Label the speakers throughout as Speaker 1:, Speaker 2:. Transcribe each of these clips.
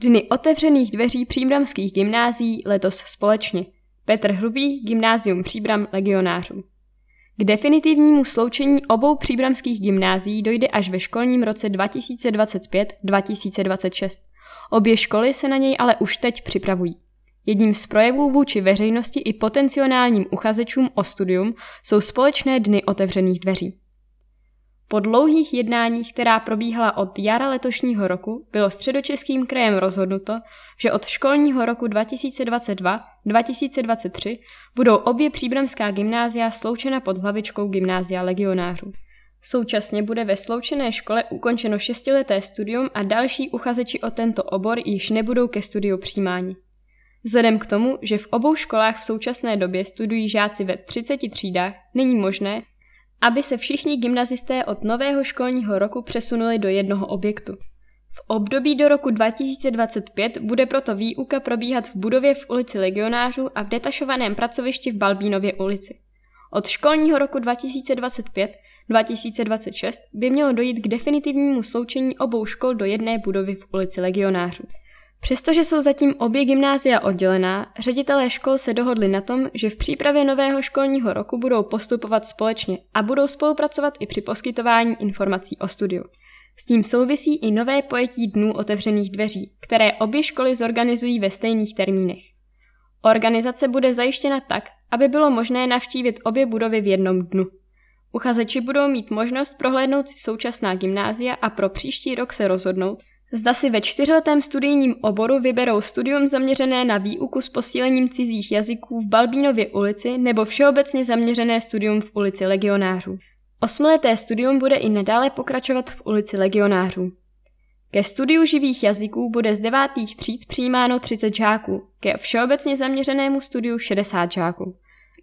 Speaker 1: Dny otevřených dveří příbramských gymnázií letos společně. Petr Hrubý, Gymnázium Příbram legionářů. K definitivnímu sloučení obou příbramských gymnázií dojde až ve školním roce 2025-2026. Obě školy se na něj ale už teď připravují. Jedním z projevů vůči veřejnosti i potenciálním uchazečům o studium jsou společné dny otevřených dveří. Po dlouhých jednáních, která probíhala od jara letošního roku, bylo středočeským krajem rozhodnuto, že od školního roku 2022-2023 budou obě příbramská gymnázia sloučena pod hlavičkou Gymnázia legionářů. Současně bude ve sloučené škole ukončeno šestileté studium a další uchazeči o tento obor již nebudou ke studiu přijímáni. Vzhledem k tomu, že v obou školách v současné době studují žáci ve 30 třídách, není možné, aby se všichni gymnazisté od nového školního roku přesunuli do jednoho objektu. V období do roku 2025 bude proto výuka probíhat v budově v ulici Legionářů a v detašovaném pracovišti v Balbínově ulici. Od školního roku 2025-2026 by mělo dojít k definitivnímu sloučení obou škol do jedné budovy v ulici Legionářů. Přestože jsou zatím obě gymnázia oddělená, ředitelé škol se dohodli na tom, že v přípravě nového školního roku budou postupovat společně a budou spolupracovat i při poskytování informací o studiu. S tím souvisí i nové pojetí dnů otevřených dveří, které obě školy zorganizují ve stejných termínech. Organizace bude zajištěna tak, aby bylo možné navštívit obě budovy v jednom dnu. Uchazeči budou mít možnost prohlédnout si současná gymnázia a pro příští rok se rozhodnout, Zda si ve čtyřletém studijním oboru vyberou studium zaměřené na výuku s posílením cizích jazyků v Balbínově ulici nebo všeobecně zaměřené studium v ulici legionářů. Osmileté studium bude i nadále pokračovat v ulici legionářů. Ke studiu živých jazyků bude z devátých tříd přijímáno 30 žáků, ke všeobecně zaměřenému studiu 60 žáků.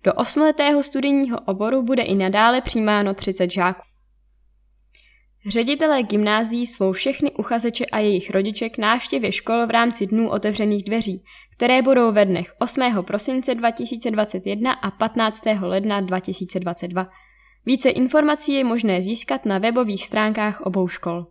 Speaker 1: Do osmiletého studijního oboru bude i nadále přijímáno 30 žáků. Ředitelé gymnázií svou všechny uchazeče a jejich rodiče k návštěvě škol v rámci dnů otevřených dveří, které budou ve dnech 8. prosince 2021 a 15. ledna 2022. Více informací je možné získat na webových stránkách obou škol.